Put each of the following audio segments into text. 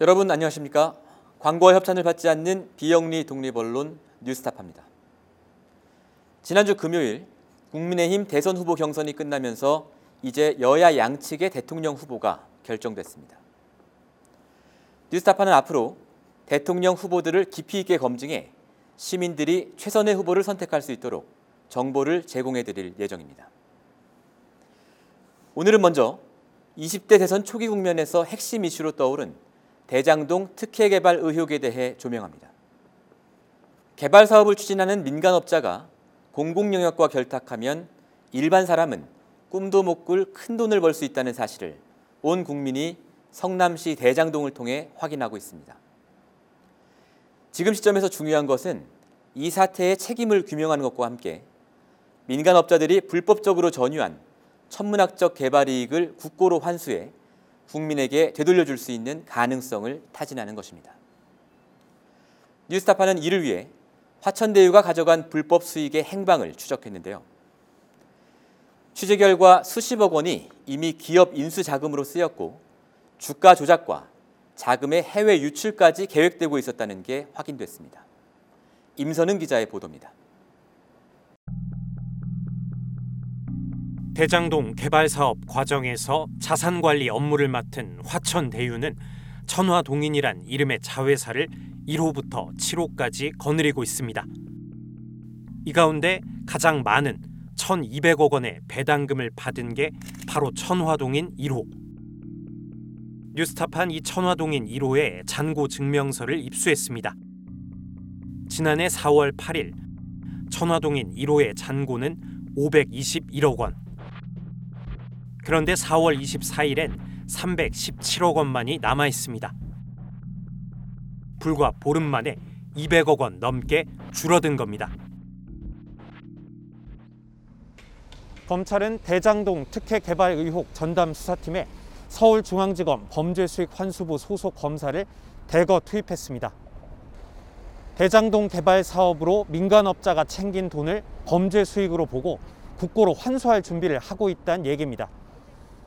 여러분 안녕하십니까? 광고와 협찬을 받지 않는 비영리 독립언론 뉴스타파입니다. 지난주 금요일 국민의힘 대선 후보 경선이 끝나면서 이제 여야 양측의 대통령 후보가 결정됐습니다. 뉴스타파는 앞으로 대통령 후보들을 깊이 있게 검증해 시민들이 최선의 후보를 선택할 수 있도록 정보를 제공해 드릴 예정입니다. 오늘은 먼저 20대 대선 초기 국면에서 핵심 이슈로 떠오른 대장동 특혜 개발 의혹에 대해 조명합니다. 개발 사업을 추진하는 민간업자가 공공 영역과 결탁하면 일반 사람은 꿈도 못 꿀 큰 돈을 벌 수 있다는 사실을 온 국민이 성남시 대장동을 통해 확인하고 있습니다. 지금 시점에서 중요한 것은 이 사태의 책임을 규명하는 것과 함께 민간업자들이 불법적으로 전유한 천문학적 개발 이익을 국고로 환수해 국민에게 되돌려줄 수 있는 가능성을 타진하는 것입니다. 뉴스타파는 이를 위해 화천대유가 가져간 불법 수익의 행방을 추적했는데요. 취재 결과 수십억 원이 이미 기업 인수 자금으로 쓰였고 주가 조작과 자금의 해외 유출까지 계획되고 있었다는 게 확인됐습니다. 임선은 기자의 보도입니다. 대장동 개발 사업 과정에서 자산 관리 업무를 맡은 화천 대유는 천화동인이란 이름의 자회사를 1호부터 7호까지 거느리고 있습니다. 이 가운데 가장 많은 1,200억 원의 배당금을 받은 게 바로 천화동인 1호. 뉴스타판 이 천화동인 1호의 잔고 증명서를 입수했습니다. 지난해 4월 8일 천화동인 1호의 잔고는 521억 원. 그런데 4월 24일엔 317억 원만이 남아 있습니다. 불과 보름 만에 200억 원 넘게 줄어든 겁니다. 검찰은 대장동 특혜 개발 의혹 전담 수사팀에 서울중앙지검 범죄수익환수부 소속 검사를 대거 투입했습니다. 대장동 개발 사업으로 민간업자가 챙긴 돈을 범죄 수익으로 보고 국고로 환수할 준비를 하고 있다는 얘기입니다.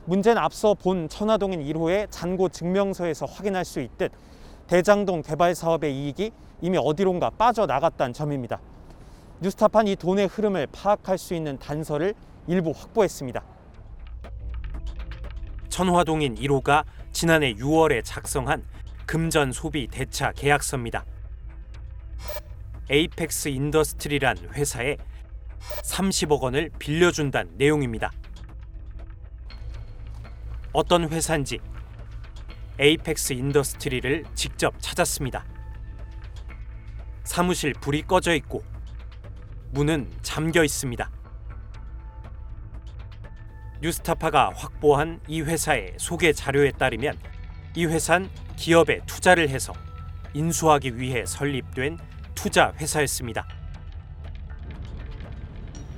문제는 앞서 본 천화동인 1호의 잔고 증명서에서 확인할 수 있듯 대장동 개발 사업의 이익이 이미 어디론가 빠져나갔다는 점입니다. 뉴스타판 이 돈의 흐름을 파악할 수 있는 단서를 일부 확보했습니다. 천화동인 1호가 지난해 6월에 작성한 금전 소비 대차 계약서입니다. 에이펙스 인더스트리란 회사에 30억 원을 빌려준다는 내용입니다. 어떤 회사인지 에이펙스 인더스트리를 직접 찾았습니다. 사무실 불이 꺼져 있고 문은 잠겨 있습니다. 뉴스타파가 확보한 이 회사의 소개 자료에 따르면 이 회사는 기업에 투자를 해서 인수하기 위해 설립된 투자 회사였습니다.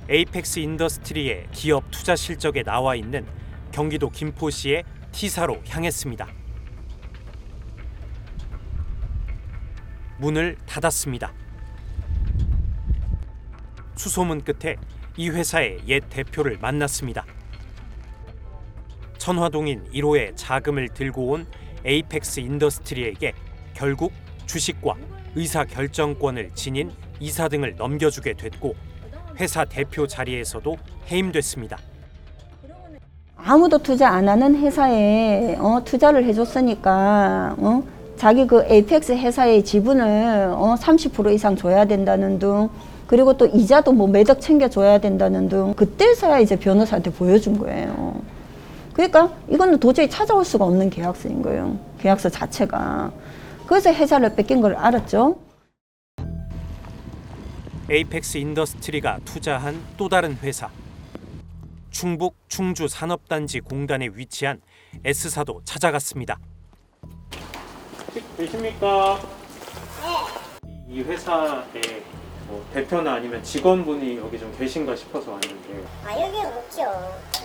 에이펙스 인더스트리의 기업 투자 실적에 나와 있는 경기도 김포시의 T사로 향했습니다. 문을 닫았습니다. 수소문 끝에 이 회사의 옛 대표를 만났습니다. 천화동인 1호의 자금을 들고 온 에이펙스 인더스트리에게 결국 주식과 의사 결정권을 지닌 이사 등을 넘겨주게 됐고 회사 대표 자리에서도 해임됐습니다. 아무도 투자 안 하는 회사에 어, 투자를 해줬으니까 어, 자기 그 에이펙스 회사의 지분을 어, 30% 이상 줘야 된다는 등 그리고 또 이자도 뭐 몇억 챙겨줘야 된다는 등 그때서야 이제 변호사한테 보여준 거예요. 그러니까 이거는 도저히 찾아올 수가 없는 계약서인 거예요. 계약서 자체가. 그래서 회사를 뺏긴 걸 알았죠. 에이펙스 인더스트리가 투자한 또 다른 회사 충북 충주 산업단지 공단에 위치한 S사도 찾아갔습니다. 계십니까? 이 회사의 뭐 대표나 아니면 직원분이 여기 좀 계신가 싶어서 왔는데 아 여기 없죠.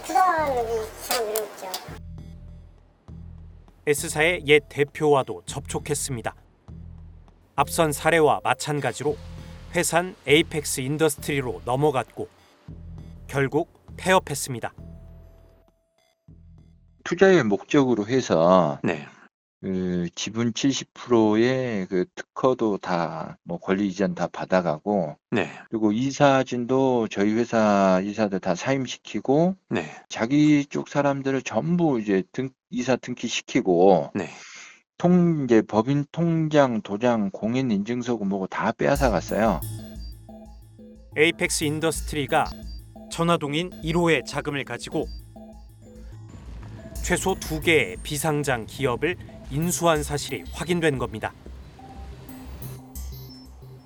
투자하는 여기 사람들이 없죠. S사의 옛 대표와도 접촉했습니다. 앞선 사례와 마찬가지로 회산 에이펙스 인더스트리로 넘어갔고 결국 폐업했습니다. 투자의 목적으로 해서 네. 그 지분 70%의 그 특허도 다 뭐 권리 이전 다 받아가고 네. 그리고 이사진도 저희 회사 이사들 다 사임시키고 네. 자기 쪽 사람들을 전부 이제 등 이사 등기 시키고 네. 통 이제 법인 통장 도장 공인 인증서고 뭐고 다 빼앗아 갔어요. 에이펙스 인더스트리가 천화동인 1호의 자금을 가지고 최소 두 개의 비상장 기업을 인수한 사실이 확인된 겁니다.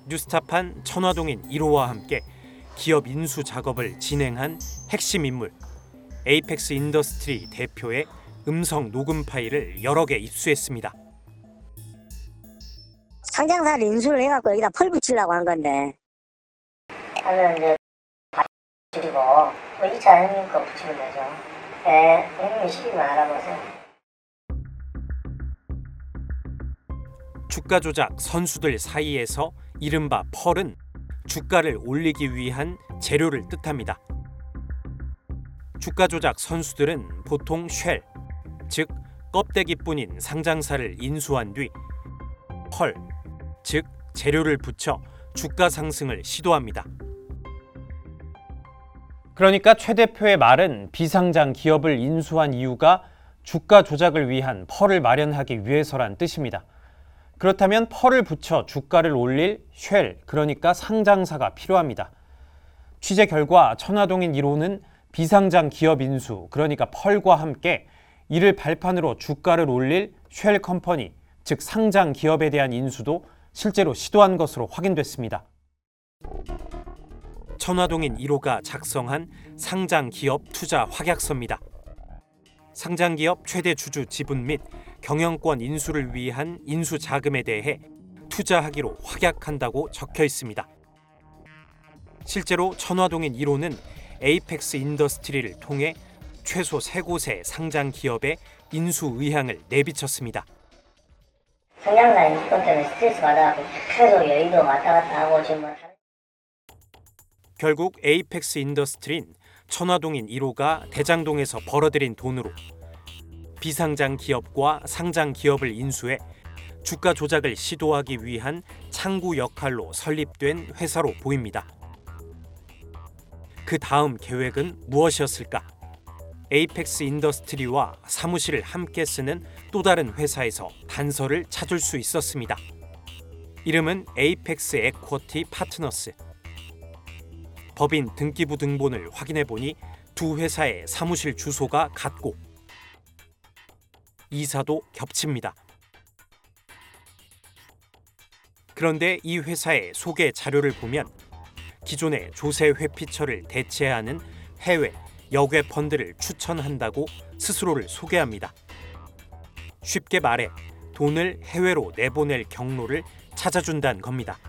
뉴스타판 천화동인 1호와 함께 기업 인수 작업을 진행한 핵심 인물 에이펙스 인더스트리 대표의 음성 녹음 파일을 여러 개 입수했습니다. 상장사를 인수를 해갖고 여기다 pearl 붙이려고 한 건데. 하면 이제 뭐 2차 형님 거 붙이면 되죠. 주가 조작 선수들 사이에서 이른바 펄은 주가를 올리기 위한 재료를 뜻합니다. 주가 조작 선수들은 보통 쉘, 즉 껍데기뿐인 상장사를 인수한 뒤 펄, 즉 재료를 붙여 주가 상승을 시도합니다. 그러니까 최 대표의 말은 비상장 기업을 인수한 이유가 주가 조작을 위한 펄을 마련하기 위해서란 뜻입니다. 그렇다면 펄을 붙여 주가를 올릴 쉘, 그러니까 상장사가 필요합니다. 취재 결과 천화동인 1호는 비상장 기업 인수, 그러니까 펄과 함께 이를 발판으로 주가를 올릴 쉘 컴퍼니, 즉 상장 기업에 대한 인수도 실제로 시도한 것으로 확인됐습니다. 천화동인 1호가 작성한 상장 기업 투자 확약서입니다. 상장 기업 최대 주주 지분 및 경영권 인수를 위한 인수 자금에 대해 투자하기로 확약한다고 적혀 있습니다. 실제로 천화동인 1호는 에이펙스 인더스트리를 통해 최소 세 곳의 상장 기업의 인수 의향을 내비쳤습니다. 상장사 인수권 때문에 스트레스 받아갖고 계속 여의도 왔다 갔다 하고 지금 뭐 결국 에이펙스 인더스트린 천화동인 1호가 대장동에서 벌어들인 돈으로 비상장 기업과 상장 기업을 인수해 주가 조작을 시도하기 위한 창구 역할로 설립된 회사로 보입니다. 그 다음 계획은 무엇이었을까? 에이펙스 인더스트리와 사무실을 함께 쓰는 또 다른 회사에서 단서를 찾을 수 있었습니다. 이름은 에이펙스 에쿼티 파트너스. 법인 등기부 등본을 확인해 보니 두 회사의 사무실 주소가 같고 이사도 겹칩니다. 그런데 이 회사의 소개 자료를 보면 기존의 조세 회피처를 대체하는 해외 역외 펀드를 추천한다고 스스로를 소개합니다. 쉽게 말해 돈을 해외로 내보낼 경로를 찾아준다는 겁니다.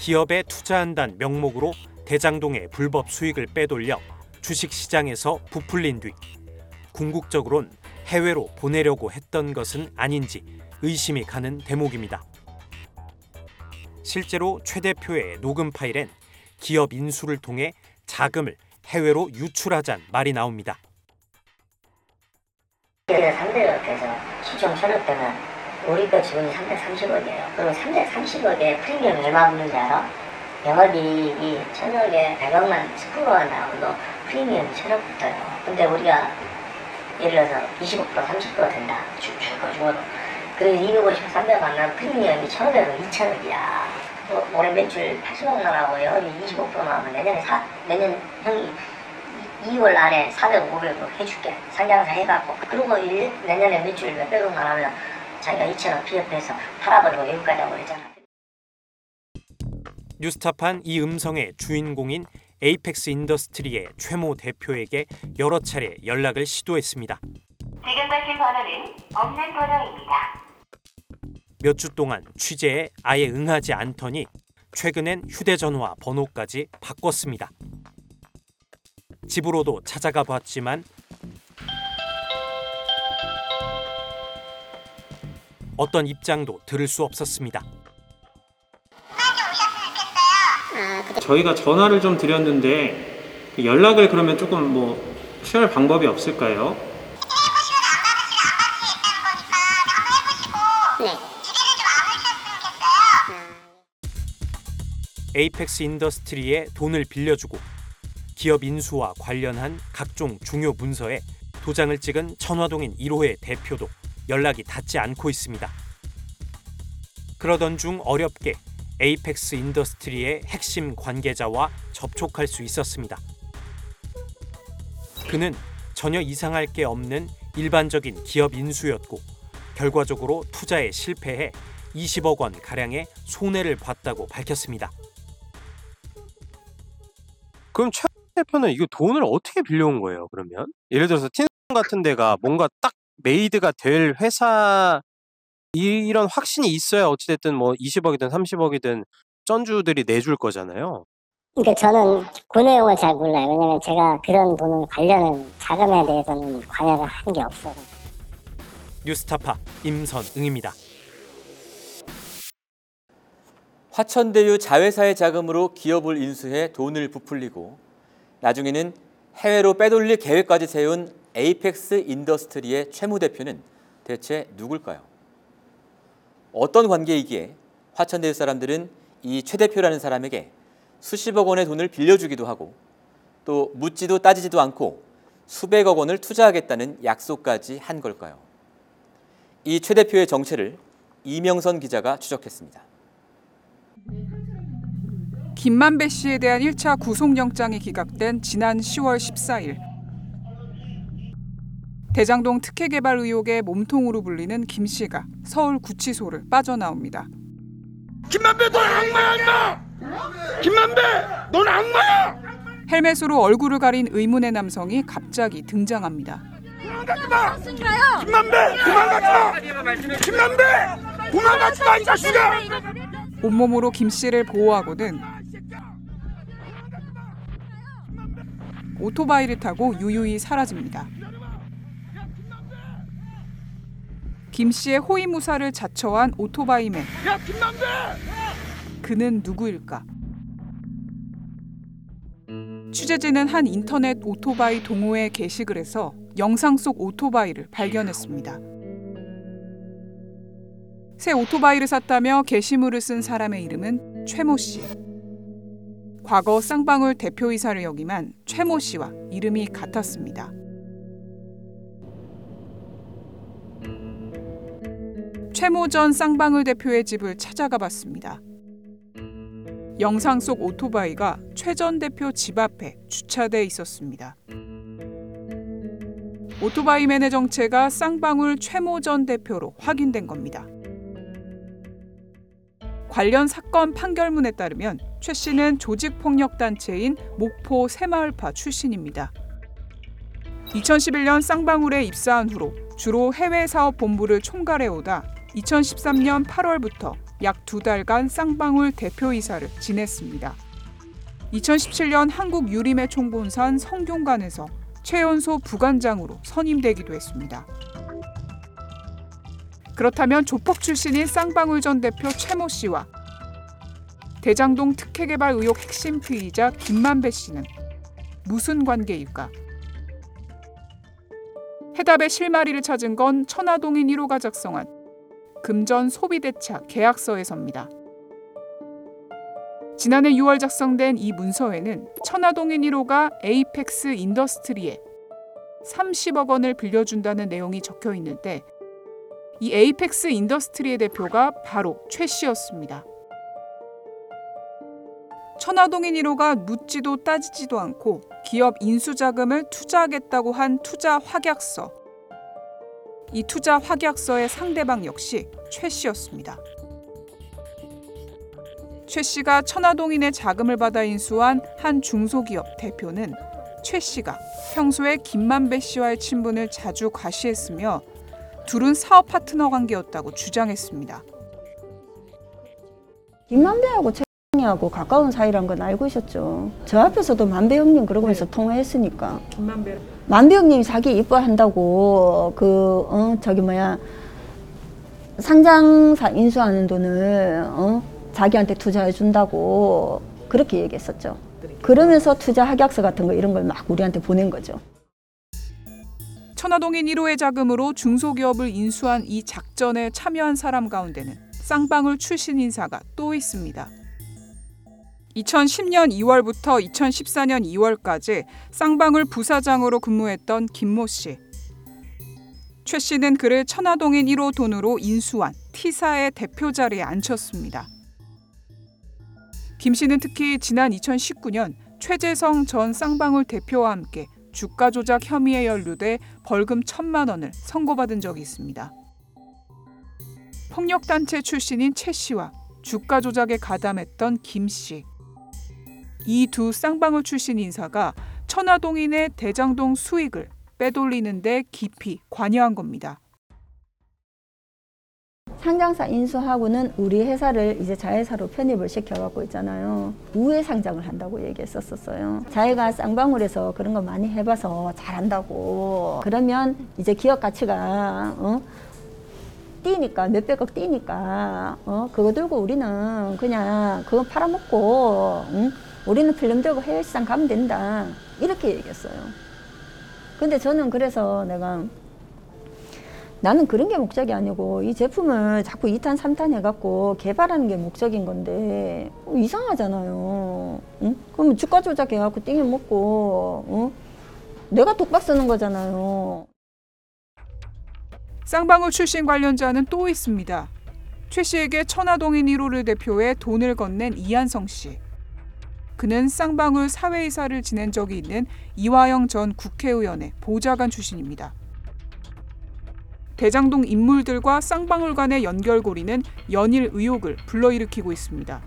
기업에 투자한다는 명목으로 대장동의 불법 수익을 빼돌려 주식 시장에서 부풀린 뒤 궁극적으론 해외로 보내려고 했던 것은 아닌지 의심이 가는 대목입니다. 실제로 최 대표의 녹음 파일엔 기업 인수를 통해 자금을 해외로 유출하자는 말이 나옵니다. 여기는 300억 돼서 천억 되면 우리 거 지분이 330억이에요. 그럼 330억에 프리미엄 얼마 붙는지 알아? 영업이익이 천억에 100억만 10%가 나오도 프리미엄 천억 붙어요. 근데 우리가 예를 들어서 25% 30%가 된다. 줄거 중으로. 그래서 250, 300억 안 나면 프리미엄이 1,500억, 2,000억이야. 올해 매출 80억 나가고 영업이 25% 나오면 내년에 사, 내년 형이 2월 안에 400, 500억 해줄게. 상장사 해갖고. 그리고 일, 내년에 매출 몇백억 나가면 자기가 2천억 피업해서 팔아버리고 여기까지 하고 그랬잖아. 뉴스타판 이 음성의 주인공인 에이펙스 인더스트리의 최모 대표에게 여러 차례 연락을 시도했습니다. 지금 받은 번호는 없는 번호입니다. 몇 주 동안 취재에 아예 응하지 않더니 최근엔 휴대전화 번호까지 바꿨습니다. 집으로도 찾아가 봤지만 어떤 입장도 들을 수 없었습니다. 저희가 전화를 좀 드렸는데 그 연락을 그러면 조금 뭐 취할 방법이 없을까요? 네. 에이펙스 인더스트리에 돈을 빌려주고 기업 인수와 관련한 각종 중요 문서에 도장을 찍은 천화동인 1호의 대표도 연락이 닿지 않고 있습니다. 그러던 중 어렵게 에이펙스 인더스트리의 핵심 관계자와 접촉할 수 있었습니다. 그는 전혀 이상할 게 없는 일반적인 기업 인수였고 결과적으로 투자에 실패해 20억 원 가량의 손해를 봤다고 밝혔습니다. 그럼 최 대표는 이거 돈을 어떻게 빌려온 거예요? 그러면 예를 들어서 틴 같은 데가 뭔가 딱 made가 될 회사 이런 확신이 있어야 어찌됐든 뭐 20억이든 30억이든 쩐주들이 내줄 거잖아요. 그러니까 저는 그 내용을 잘 몰라요. 왜냐면 제가 그런 돈을 관련은 자금에 대해서는 관여를 한 게 없어요. 뉴스타파 임선응입니다. 화천대유 자회사의 자금으로 기업을 인수해 돈을 부풀리고 나중에는 해외로 빼돌릴 계획까지 세운 에이펙스 인더스트리의 최모 대표는 대체 누굴까요? 어떤 관계이기에 화천대유 사람들은 이 최 대표라는 사람에게 수십억 원의 돈을 빌려주기도 하고 또 묻지도 따지지도 않고 수백억 원을 투자하겠다는 약속까지 한 걸까요? 이 최 대표의 정체를 이명선 기자가 추적했습니다. 김만배 씨에 대한 1차 구속영장이 기각된 지난 10월 14일. 대장동 특혜 개발 의혹의 몸통으로 불리는 김 씨가 서울 구치소를 빠져나옵니다. 김만배 넌 악마야 임마! 김만배 넌 악마야! 헬멧으로 얼굴을 가린 의문의 남성이 갑자기 등장합니다. 도망가지 마! 김만배 도망가지 마! 김만배 도망가지 마 이 자식아! 온몸으로 김 씨를 보호하고는 오토바이를 타고 유유히 사라집니다. 김 씨의 호위무사를 자처한 오토바이맨. 야 김만배! 그는 누구일까? 취재진은 한 인터넷 오토바이 동호회 게시글에서 영상 속 오토바이를 발견했습니다. 새 오토바이를 샀다며 게시물을 쓴 사람의 이름은 최모 씨. 과거 쌍방울 대표이사를 역임한 최모 씨와 이름이 같았습니다. 최모 전 쌍방울 대표의 집을 찾아가 봤습니다. 영상 속 오토바이가 최 전 대표 집 앞에 주차돼 있었습니다. 오토바이맨의 정체가 쌍방울 최모 전 대표로 확인된 겁니다. 관련 사건 판결문에 따르면 최 씨는 조직폭력단체인 목포 새마을파 출신입니다. 2011년 쌍방울에 입사한 후로 주로 해외 사업 본부를 총괄해 오다 2013년 8월부터 약 두 달간 쌍방울 대표이사를 지냈습니다. 2017년 한국 유림의 총본산 성균관에서 최연소 부관장으로 선임되기도 했습니다. 그렇다면 조폭 출신인 쌍방울 전 대표 최모 씨와 대장동 특혜개발 의혹 핵심 피의자 김만배 씨는 무슨 관계일까? 해답의 실마리를 찾은 건 천화동인 1호가 작성한 금전 소비대차 계약서에서입니다. 지난해 6월 작성된 이 문서에는 천화동인 1호가 에이펙스 인더스트리에 30억 원을 빌려준다는 내용이 적혀 있는데 이 에이펙스 인더스트리의 대표가 바로 최 씨였습니다. 천화동인 1호가 묻지도 따지지도 않고 기업 인수 자금을 투자하겠다고 한 투자 확약서. 이 투자 확약서의 상대방 역시 최 씨였습니다. 최 씨가 천화동인의 자금을 받아 인수한 한 중소기업 대표는 최 씨가 평소에 김만배 씨와의 친분을 자주 과시했으며 둘은 사업 파트너 관계였다고 주장했습니다. 김만배하고 최형이하고 가까운 사이란 건 알고 있었죠. 저 앞에서도 만배 형님 그러고서 통화했으니까. 김만배 만배 형님이 자기 이뻐한다고 그 어, 저기 뭐야 상장사 인수하는 돈을 어, 자기한테 투자해 준다고 그렇게 얘기했었죠. 그러면서 투자 확약서 같은 거 이런 걸 막 우리한테 보낸 거죠. 천화동인 1호의 자금으로 중소기업을 인수한 이 작전에 참여한 사람 가운데는 쌍방울 출신 인사가 또 있습니다. 2010년 2월부터 2014년 2월까지 쌍방울 부사장으로 근무했던 김모 씨. 최 씨는 그를 천화동인 1호 돈으로 인수한 T사의 대표 자리에 앉혔습니다. 김 씨는 특히 지난 2019년 최재성 전 쌍방울 대표와 함께 주가 조작 혐의에 연루돼 벌금 천만 원을 선고받은 적이 있습니다. 폭력단체 출신인 최 씨와 주가 조작에 가담했던 김 씨. 이 두 쌍방울 출신 인사가 천화동인의 대장동 수익을 빼돌리는데 깊이 관여한 겁니다. 상장사 인수하고는 우리 회사를 이제 자회사로 편입을 시켜갖고 있잖아요. 우회 상장을 한다고 얘기했었었어요. 자기가 쌍방울에서 그런 거 많이 해봐서 잘한다고. 그러면 이제 기업 가치가 어? 뛰니까 몇백억 뛰니까 어? 그거 들고 우리는 그냥 그거 팔아먹고 응? 우리는 필름 들고 해외 시장 가면 된다. 이렇게 얘기했어요. 근데 저는 그래서 내가 나는 그런 게 목적이 아니고 이 제품을 자꾸 2탄, 3탄 해갖고 개발하는 게 목적인 건데 어, 이상하잖아요. 응? 그러면 주가 조작해갖고 띵을 먹고 어? 내가 독박 쓰는 거잖아요. 쌍방울 출신 관련자는 또 있습니다. 최 씨에게 천화동인 1호를 대표해 돈을 건넨 이한성 씨. 그는 쌍방울 사회이사를 지낸 적이 있는 이화영 전 국회의원의 보좌관 출신입니다. 대장동 인물들과 쌍방울 간의 연결고리는 연일 의혹을 불러일으키고 있습니다.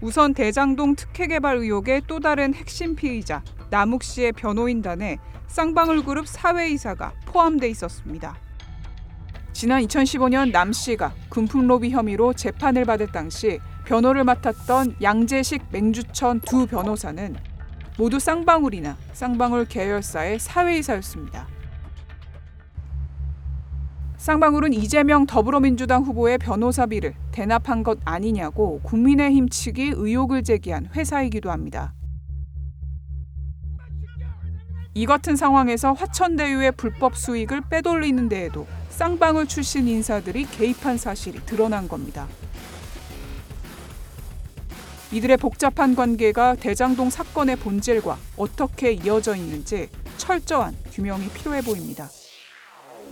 우선 대장동 특혜개발 의혹의 또 다른 핵심 피의자 남욱 씨의 변호인단에 쌍방울 그룹 사회이사가 포함돼 있었습니다. 지난 2015년 남 씨가 금품 로비 혐의로 재판을 받을 당시 변호를 맡았던 양재식 맹주천 두 변호사는 모두 쌍방울이나 쌍방울 계열사의 사회이사였습니다. 쌍방울은 이재명 더불어민주당 후보의 변호사비를 대납한 것 아니냐고 국민의힘 측이 의혹을 제기한 회사이기도 합니다. 이 같은 상황에서 화천대유의 불법 수익을 빼돌리는 데에도 쌍방울 출신 인사들이 개입한 사실이 드러난 겁니다. 이들의 복잡한 관계가 대장동 사건의 본질과 어떻게 이어져 있는지 철저한 규명이 필요해 보입니다.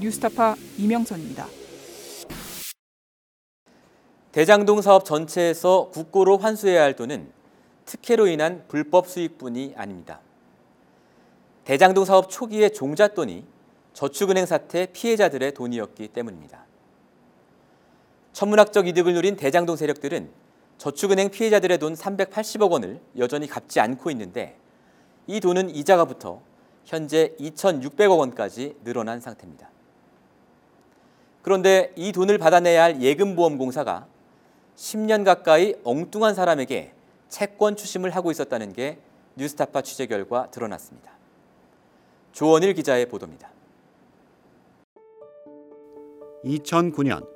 뉴스타파 이명선입니다. 대장동 사업 전체에서 국고로 환수해야 할 돈은 특혜로 인한 불법 수익뿐이 아닙니다. 대장동 사업 초기의 종잣돈이 저축은행 사태 피해자들의 돈이었기 때문입니다. 천문학적 이득을 누린 대장동 세력들은 저축은행 피해자들의 돈 380억 원을 여전히 갚지 않고 있는데 이 돈은 이자가 붙어 현재 2,600억 원까지 늘어난 상태입니다. 그런데 이 돈을 받아내야 할 예금보험공사가 10년 가까이 엉뚱한 사람에게 채권 추심을 하고 있었다는 게 뉴스타파 취재 결과 드러났습니다. 조원일 기자의 보도입니다. 2009년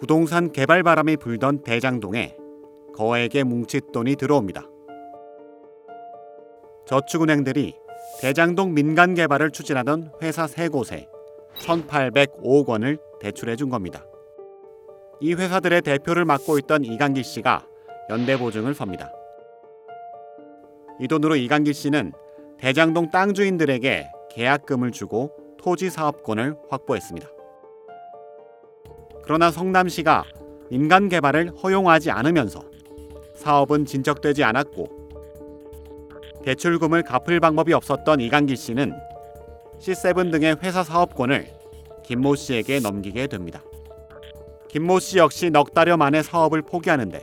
부동산 개발 바람이 불던 대장동에 거액의 뭉칫돈이 들어옵니다. 저축은행들이 대장동 민간 개발을 추진하던 회사 세 곳에 1,805억 원을 대출해 준 겁니다. 이 회사들의 대표를 맡고 있던 이강기 씨가 연대 보증을 섭니다. 이 돈으로 이강기 씨는 대장동 땅 주인들에게 계약금을 주고 토지 사업권을 확보했습니다. 그러나 성남시가 민간 개발을 허용하지 않으면서 사업은 진척되지 않았고 대출금을 갚을 방법이 없었던 이강기 씨는 C7 등의 회사 사업권을 김모 씨에게 넘기게 됩니다. 김모 씨 역시 넉 달여 만에 사업을 포기하는데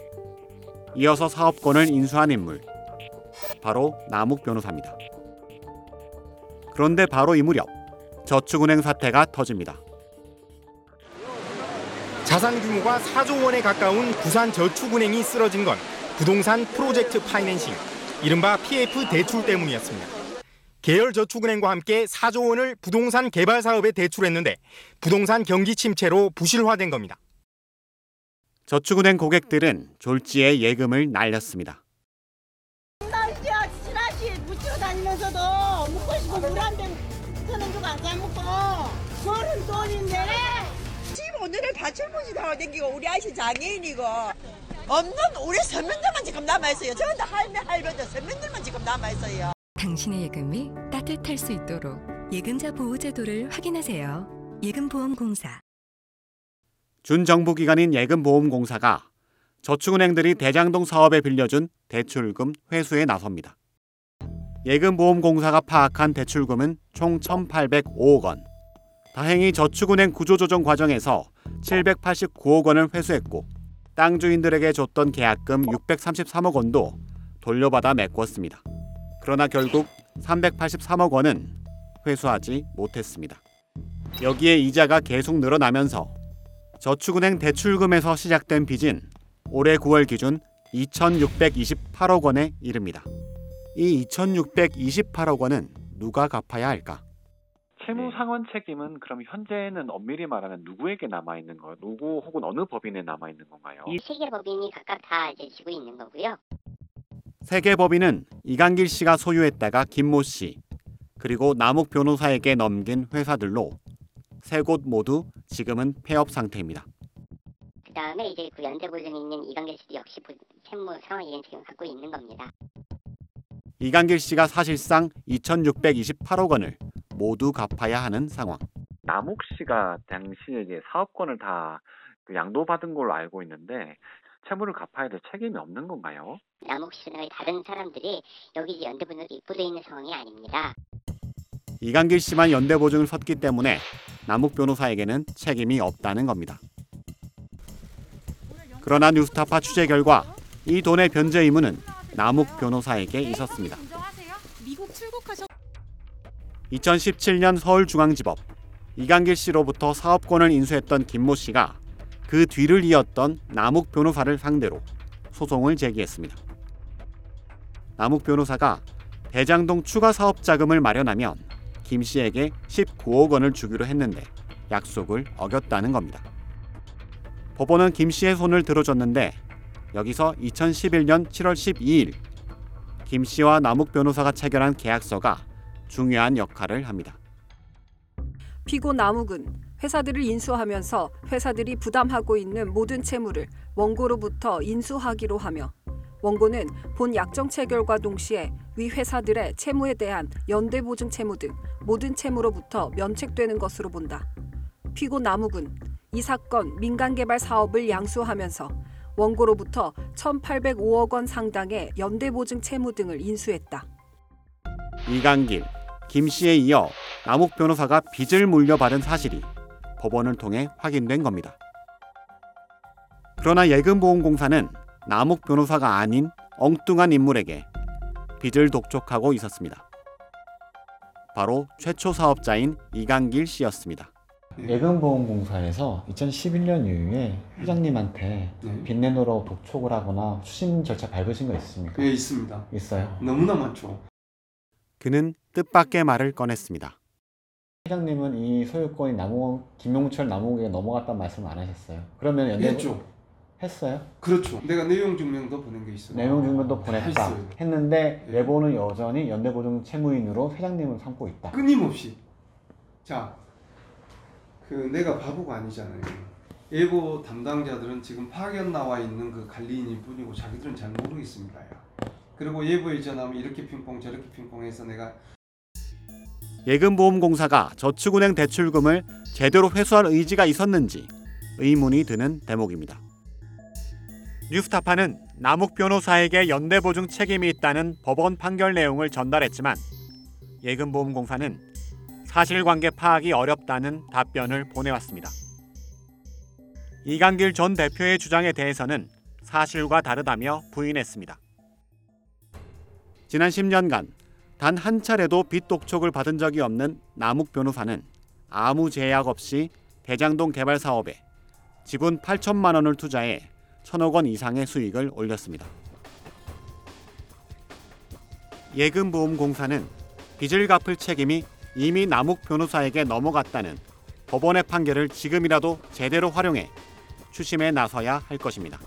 이어서 사업권을 인수한 인물 바로 남욱 변호사입니다. 그런데 바로 이 무렵 저축은행 사태가 터집니다. 자산 규모가 4조 원에 가까운 부산 저축은행이 쓰러진 건 부동산 프로젝트 파이낸싱, 이른바 PF 대출 때문이었습니다. 계열저축은행과 함께 4조 원을 부동산 개발 사업에 대출했는데 부동산 경기 침체로 부실화된 겁니다. 저축은행 고객들은 졸지에 예금을 날렸습니다. 날씨야 지라시 묻히고 다니면서도 묵고 싶어. 물한대 쓰는 주고 안 사먹고 그런 돈인데. 집 오늘을 밭을 보지 다. 댕기고 우리 아저씨 장애인이고 없는 우리 서민들만 지금 남아있어요. 저한테 할매, 할배들 서민들만 지금 남아있어요. 당신의 예금이 따뜻할 수 있도록 예금자 보호제도를 확인하세요. 예금보험공사 준정부기관인 예금보험공사가 저축은행들이 대장동 사업에 빌려준 대출금 회수에 나섭니다. 예금보험공사가 파악한 대출금은 총 1,805억 원. 다행히 저축은행 구조조정 과정에서 789억 원을 회수했고 땅 주인들에게 줬던 계약금 633억 원도 돌려받아 메꿨습니다. 그러나 결국 383억 원은 회수하지 못했습니다. 여기에 이자가 계속 늘어나면서 저축은행 대출금에서 시작된 빚은 올해 9월 기준 2,628억 원에 이릅니다. 이 2,628억 원은 누가 갚아야 할까? 채무 상환 책임은 그럼 현재는 엄밀히 말하면 누구에게 남아 있는 거예요? 누구 혹은 어느 법인에 남아 있는 건가요? 이 세계 법인이 각각 다 이제 지고 있는 거고요. 세계 법인은 이강길 씨가 소유했다가 김모 씨 그리고 남욱 변호사에게 넘긴 회사들로 세 곳 모두 지금은 폐업 상태입니다. 그 다음에 이제 그 연대 보증에 있는 이강길 씨도 역시 보- 채무 상환 이행 책임 을 갖고 있는 겁니다. 이강길 씨가 사실상 2,628억 원을 모두 갚아야 하는 상황. 남욱 씨가 당시에 이제 사업권을 다그 양도받은 걸로 알고 있는데 채무를 갚아야 될 책임이 없는 건가요? 남욱 씨나 다른 사람들이 여기 이제 연대보증에 입부돼 있는 상황이 아닙니다. 이강길 씨만 연대보증을 섰기 때문에 남욱 변호사에게는 책임이 없다는 겁니다. 그러나 뉴스타파 취재 결과 이 돈의 변제 의무는 남욱 변호사에게 있었습니다. 미국 출국하셨 2017년 서울중앙지법 이강길 씨로부터 사업권을 인수했던 김모 씨가 그 뒤를 이었던 남욱 변호사를 상대로 소송을 제기했습니다. 남욱 변호사가 대장동 추가 사업 자금을 마련하면 김 씨에게 19억 원을 주기로 했는데 약속을 어겼다는 겁니다. 법원은 김 씨의 손을 들어줬는데 여기서 2011년 7월 12일 김 씨와 남욱 변호사가 체결한 계약서가 중요한 역할을 합니다. 피고 남욱은 회사들을 인수하면서 회사들이 부담하고 있는 모든 채무를 원고로부터 인수하기로 하며 원고는 본 약정 체 결과 동시에 위 회사들의 채무에 대한 연대 보증 채무 등 모든 채무로부터 면책되는 것으로 본다. 피고 남욱은 이 사건 민간 개발 사업을 양수하면서 원고로부터 1,805억 원 상당의 연대 보증 채무 등을 인수했다. 이강길, 김 씨에 이어 남욱 변호사가 빚을 물려받은 사실이 법원을 통해 확인된 겁니다. 그러나 예금보험공사는 남욱 변호사가 아닌 엉뚱한 인물에게 빚을 독촉하고 있었습니다. 바로 최초 사업자인 이강길 씨였습니다. 예금보험공사에서 2011년 이후에 회장님한테 빚 내놓으라고 독촉을 하거나 추심 절차 밟으신 거 있습니까? 예, 있습니다. 있어요. 너무나 많죠. 그는 뜻밖의 말을 꺼냈습니다. 회장님은 이 소유권이 남우 김용철 남욱에게 넘어갔다는 말씀을 안 하셨어요. 그러면 연대 했죠. 했어요? 그렇죠. 내가 내용 증명도 보낸 게 있어요. 내용 증명도 보냈다 했어요. 했는데 예보는 여전히 연대보증 채무인으로 회장님을 삼고 있다. 끊임없이. 자, 그 내가 바보가 아니잖아요. 예보 담당자들은 지금 파견 나와 있는 그 관리인일 뿐이고 자기들은 잘 모르겠습니다. 야. 그리고 예보에 전하면 이렇게 핑퐁 저렇게 핑퐁 해서 내가 예금보험공사가 저축은행 대출금을 제대로 회수할 의지가 있었는지 의문이 드는 대목입니다. 뉴스타파는 남욱 변호사에게 연대보증 책임이 있다는 법원 판결 내용을 전달했지만 예금보험공사는 사실관계 파악이 어렵다는 답변을 보내왔습니다. 이강길 전 대표의 주장에 대해서는 사실과 다르다며 부인했습니다. 지난 10년간 단 한 차례도 빚 독촉을 받은 적이 없는 남욱 변호사는 아무 제약 없이 대장동 개발 사업에 지분 8천만 원을 투자해 천억 원 이상의 수익을 올렸습니다. 예금보험공사는 빚을 갚을 책임이 이미 남욱 변호사에게 넘어갔다는 법원의 판결을 지금이라도 제대로 활용해 추심에 나서야 할 것입니다.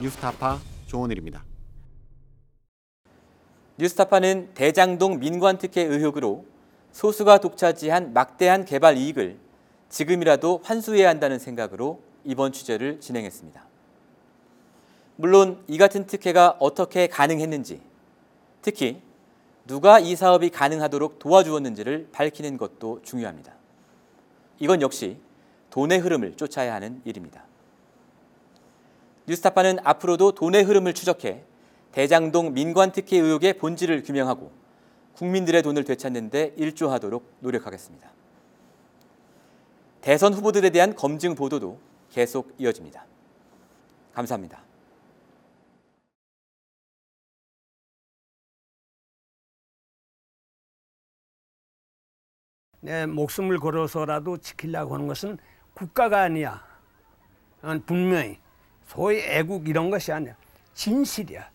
뉴스타파 조은일입니다. 뉴스타파는 대장동 민관특혜 의혹으로 소수가 독차지한 막대한 개발 이익을 지금이라도 환수해야 한다는 생각으로 이번 취재를 진행했습니다. 물론 이 같은 특혜가 어떻게 가능했는지, 특히 누가 이 사업이 가능하도록 도와주었는지를 밝히는 것도 중요합니다. 이건 역시 돈의 흐름을 쫓아야 하는 일입니다. 뉴스타파는 앞으로도 돈의 흐름을 추적해 대장동 민관특혜 의혹의 본질을 규명하고 국민들의 돈을 되찾는 데 일조하도록 노력하겠습니다. 대선 후보들에 대한 검증 보도도 계속 이어집니다. 감사합니다. 내 목숨을 걸어서라도 지키려고 하는 것은 국가가 아니야. 난 분명히 소위 애국 이런 것이 아니야. 진실이야.